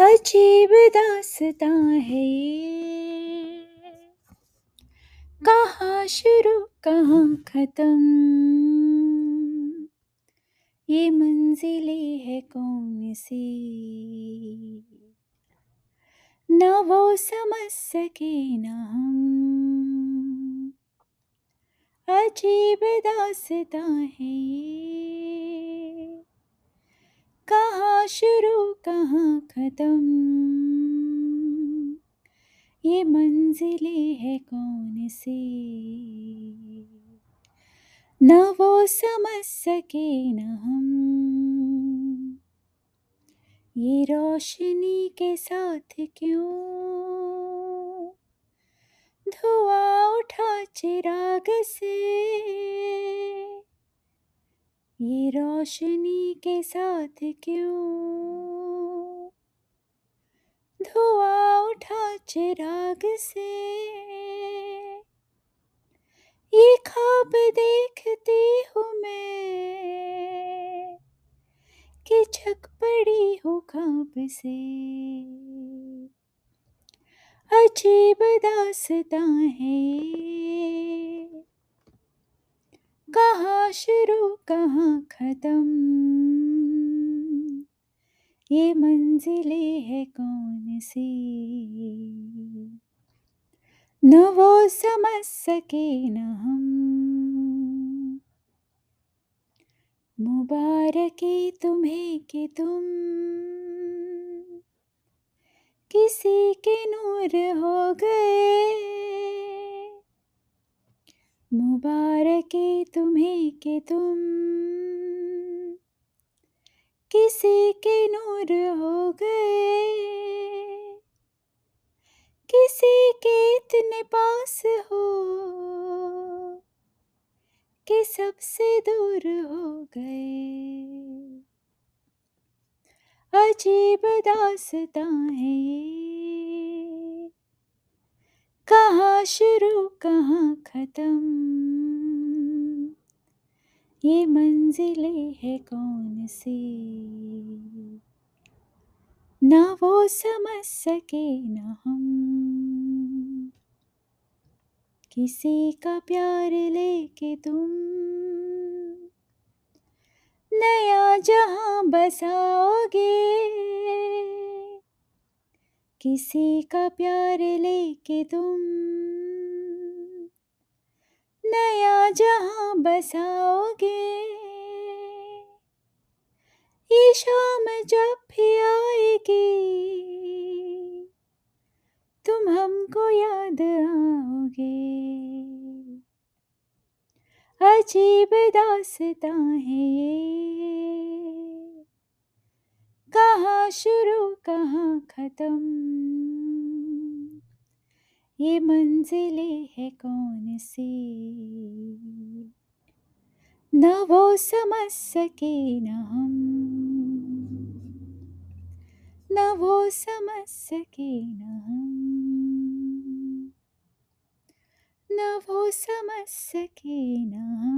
अजीब दास्तां है ये। कहाँ शुरू, कहाँ खत्म? ये मंजिलें है कौन सी? न वो समझ सके न हम। अजीब दास्तां है ये। कहाँ शुरू कहाँ खत्म? ये मंजिलें है कौन सी? न वो समझ सके न हम। ये रोशनी के साथ क्यों? धुआँ उठा चिराग से ये रोशनी के साथ क्यों? धुआँ उठा चिराग से। ये ख्वाब देखती हूँ मैं, कि छक पड़ी हो खाब से। अजीब दास्तां है। कहाँ शुरू, कहाँ खत्म? ये मंजिलें है कौन सी? न वो समझ सके न हम। मुबारकी तुम्हें कि तुम किसी के नूर हो गए। मुबारकी तुम्हें के तुम किसी के नूर हो गए, किसी के इतने पास हो कि सबसे दूर हो गए। अजीब दास्तां है ये। कहाँ शुरू, कहाँ खत्म? ये मंजिलें है कौन सी? ना वो समझ सके ना हम। किसी का प्यार लेके तुम। नया जहाँ बसाओगे किसी का प्यार लेके तुम। नया जहाँ बसाओगे, ये शाम जब भी आएगी, तुम हमको याद आओगे। अजीब दास्तां है ये। कहाँ शुरू कहाँ खत्म ये मंजिलें है कौन सी? न वो समझ सके न हम। न वो समझ सके न हम। न वो समझ सके न हम